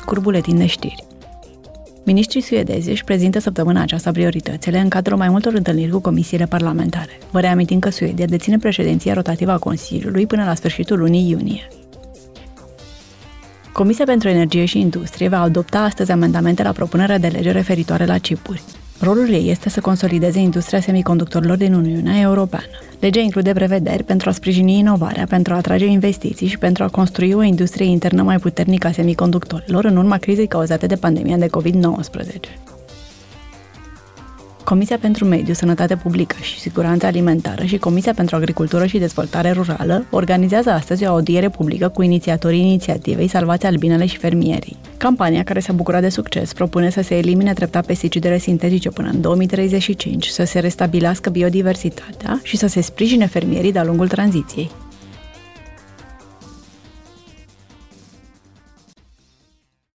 scurt buletin de știri. Ministrii suedezi își prezintă săptămâna aceasta prioritățile în cadrul mai multor întâlniri cu comisiile parlamentare. Vă reamintim că Suedia deține președinția rotativă a Consiliului până la sfârșitul lunii iunie. Comisia pentru Energie și Industrie va adopta astăzi amendamente la propunerea de lege referitoare la chipuri. Rolul ei este să consolideze industria semiconductorilor din Uniunea Europeană. Legea include prevederi pentru a sprijini inovarea, pentru a atrage investiții și pentru a construi o industrie internă mai puternică a semiconductorilor în urma crizei cauzate de pandemia de COVID-19. Comisia pentru Mediu, Sănătate Publică și Siguranță Alimentară și Comisia pentru Agricultură și Dezvoltare Rurală organizează astăzi o audiere publică cu inițiatorii inițiativei Salvați albinele și fermierii. Campania, care s-a bucurat de succes, propune să se elimine treptat pesticidele sintetice până în 2035, să se restabilească biodiversitatea și să se sprijine fermierii de-a lungul tranziției.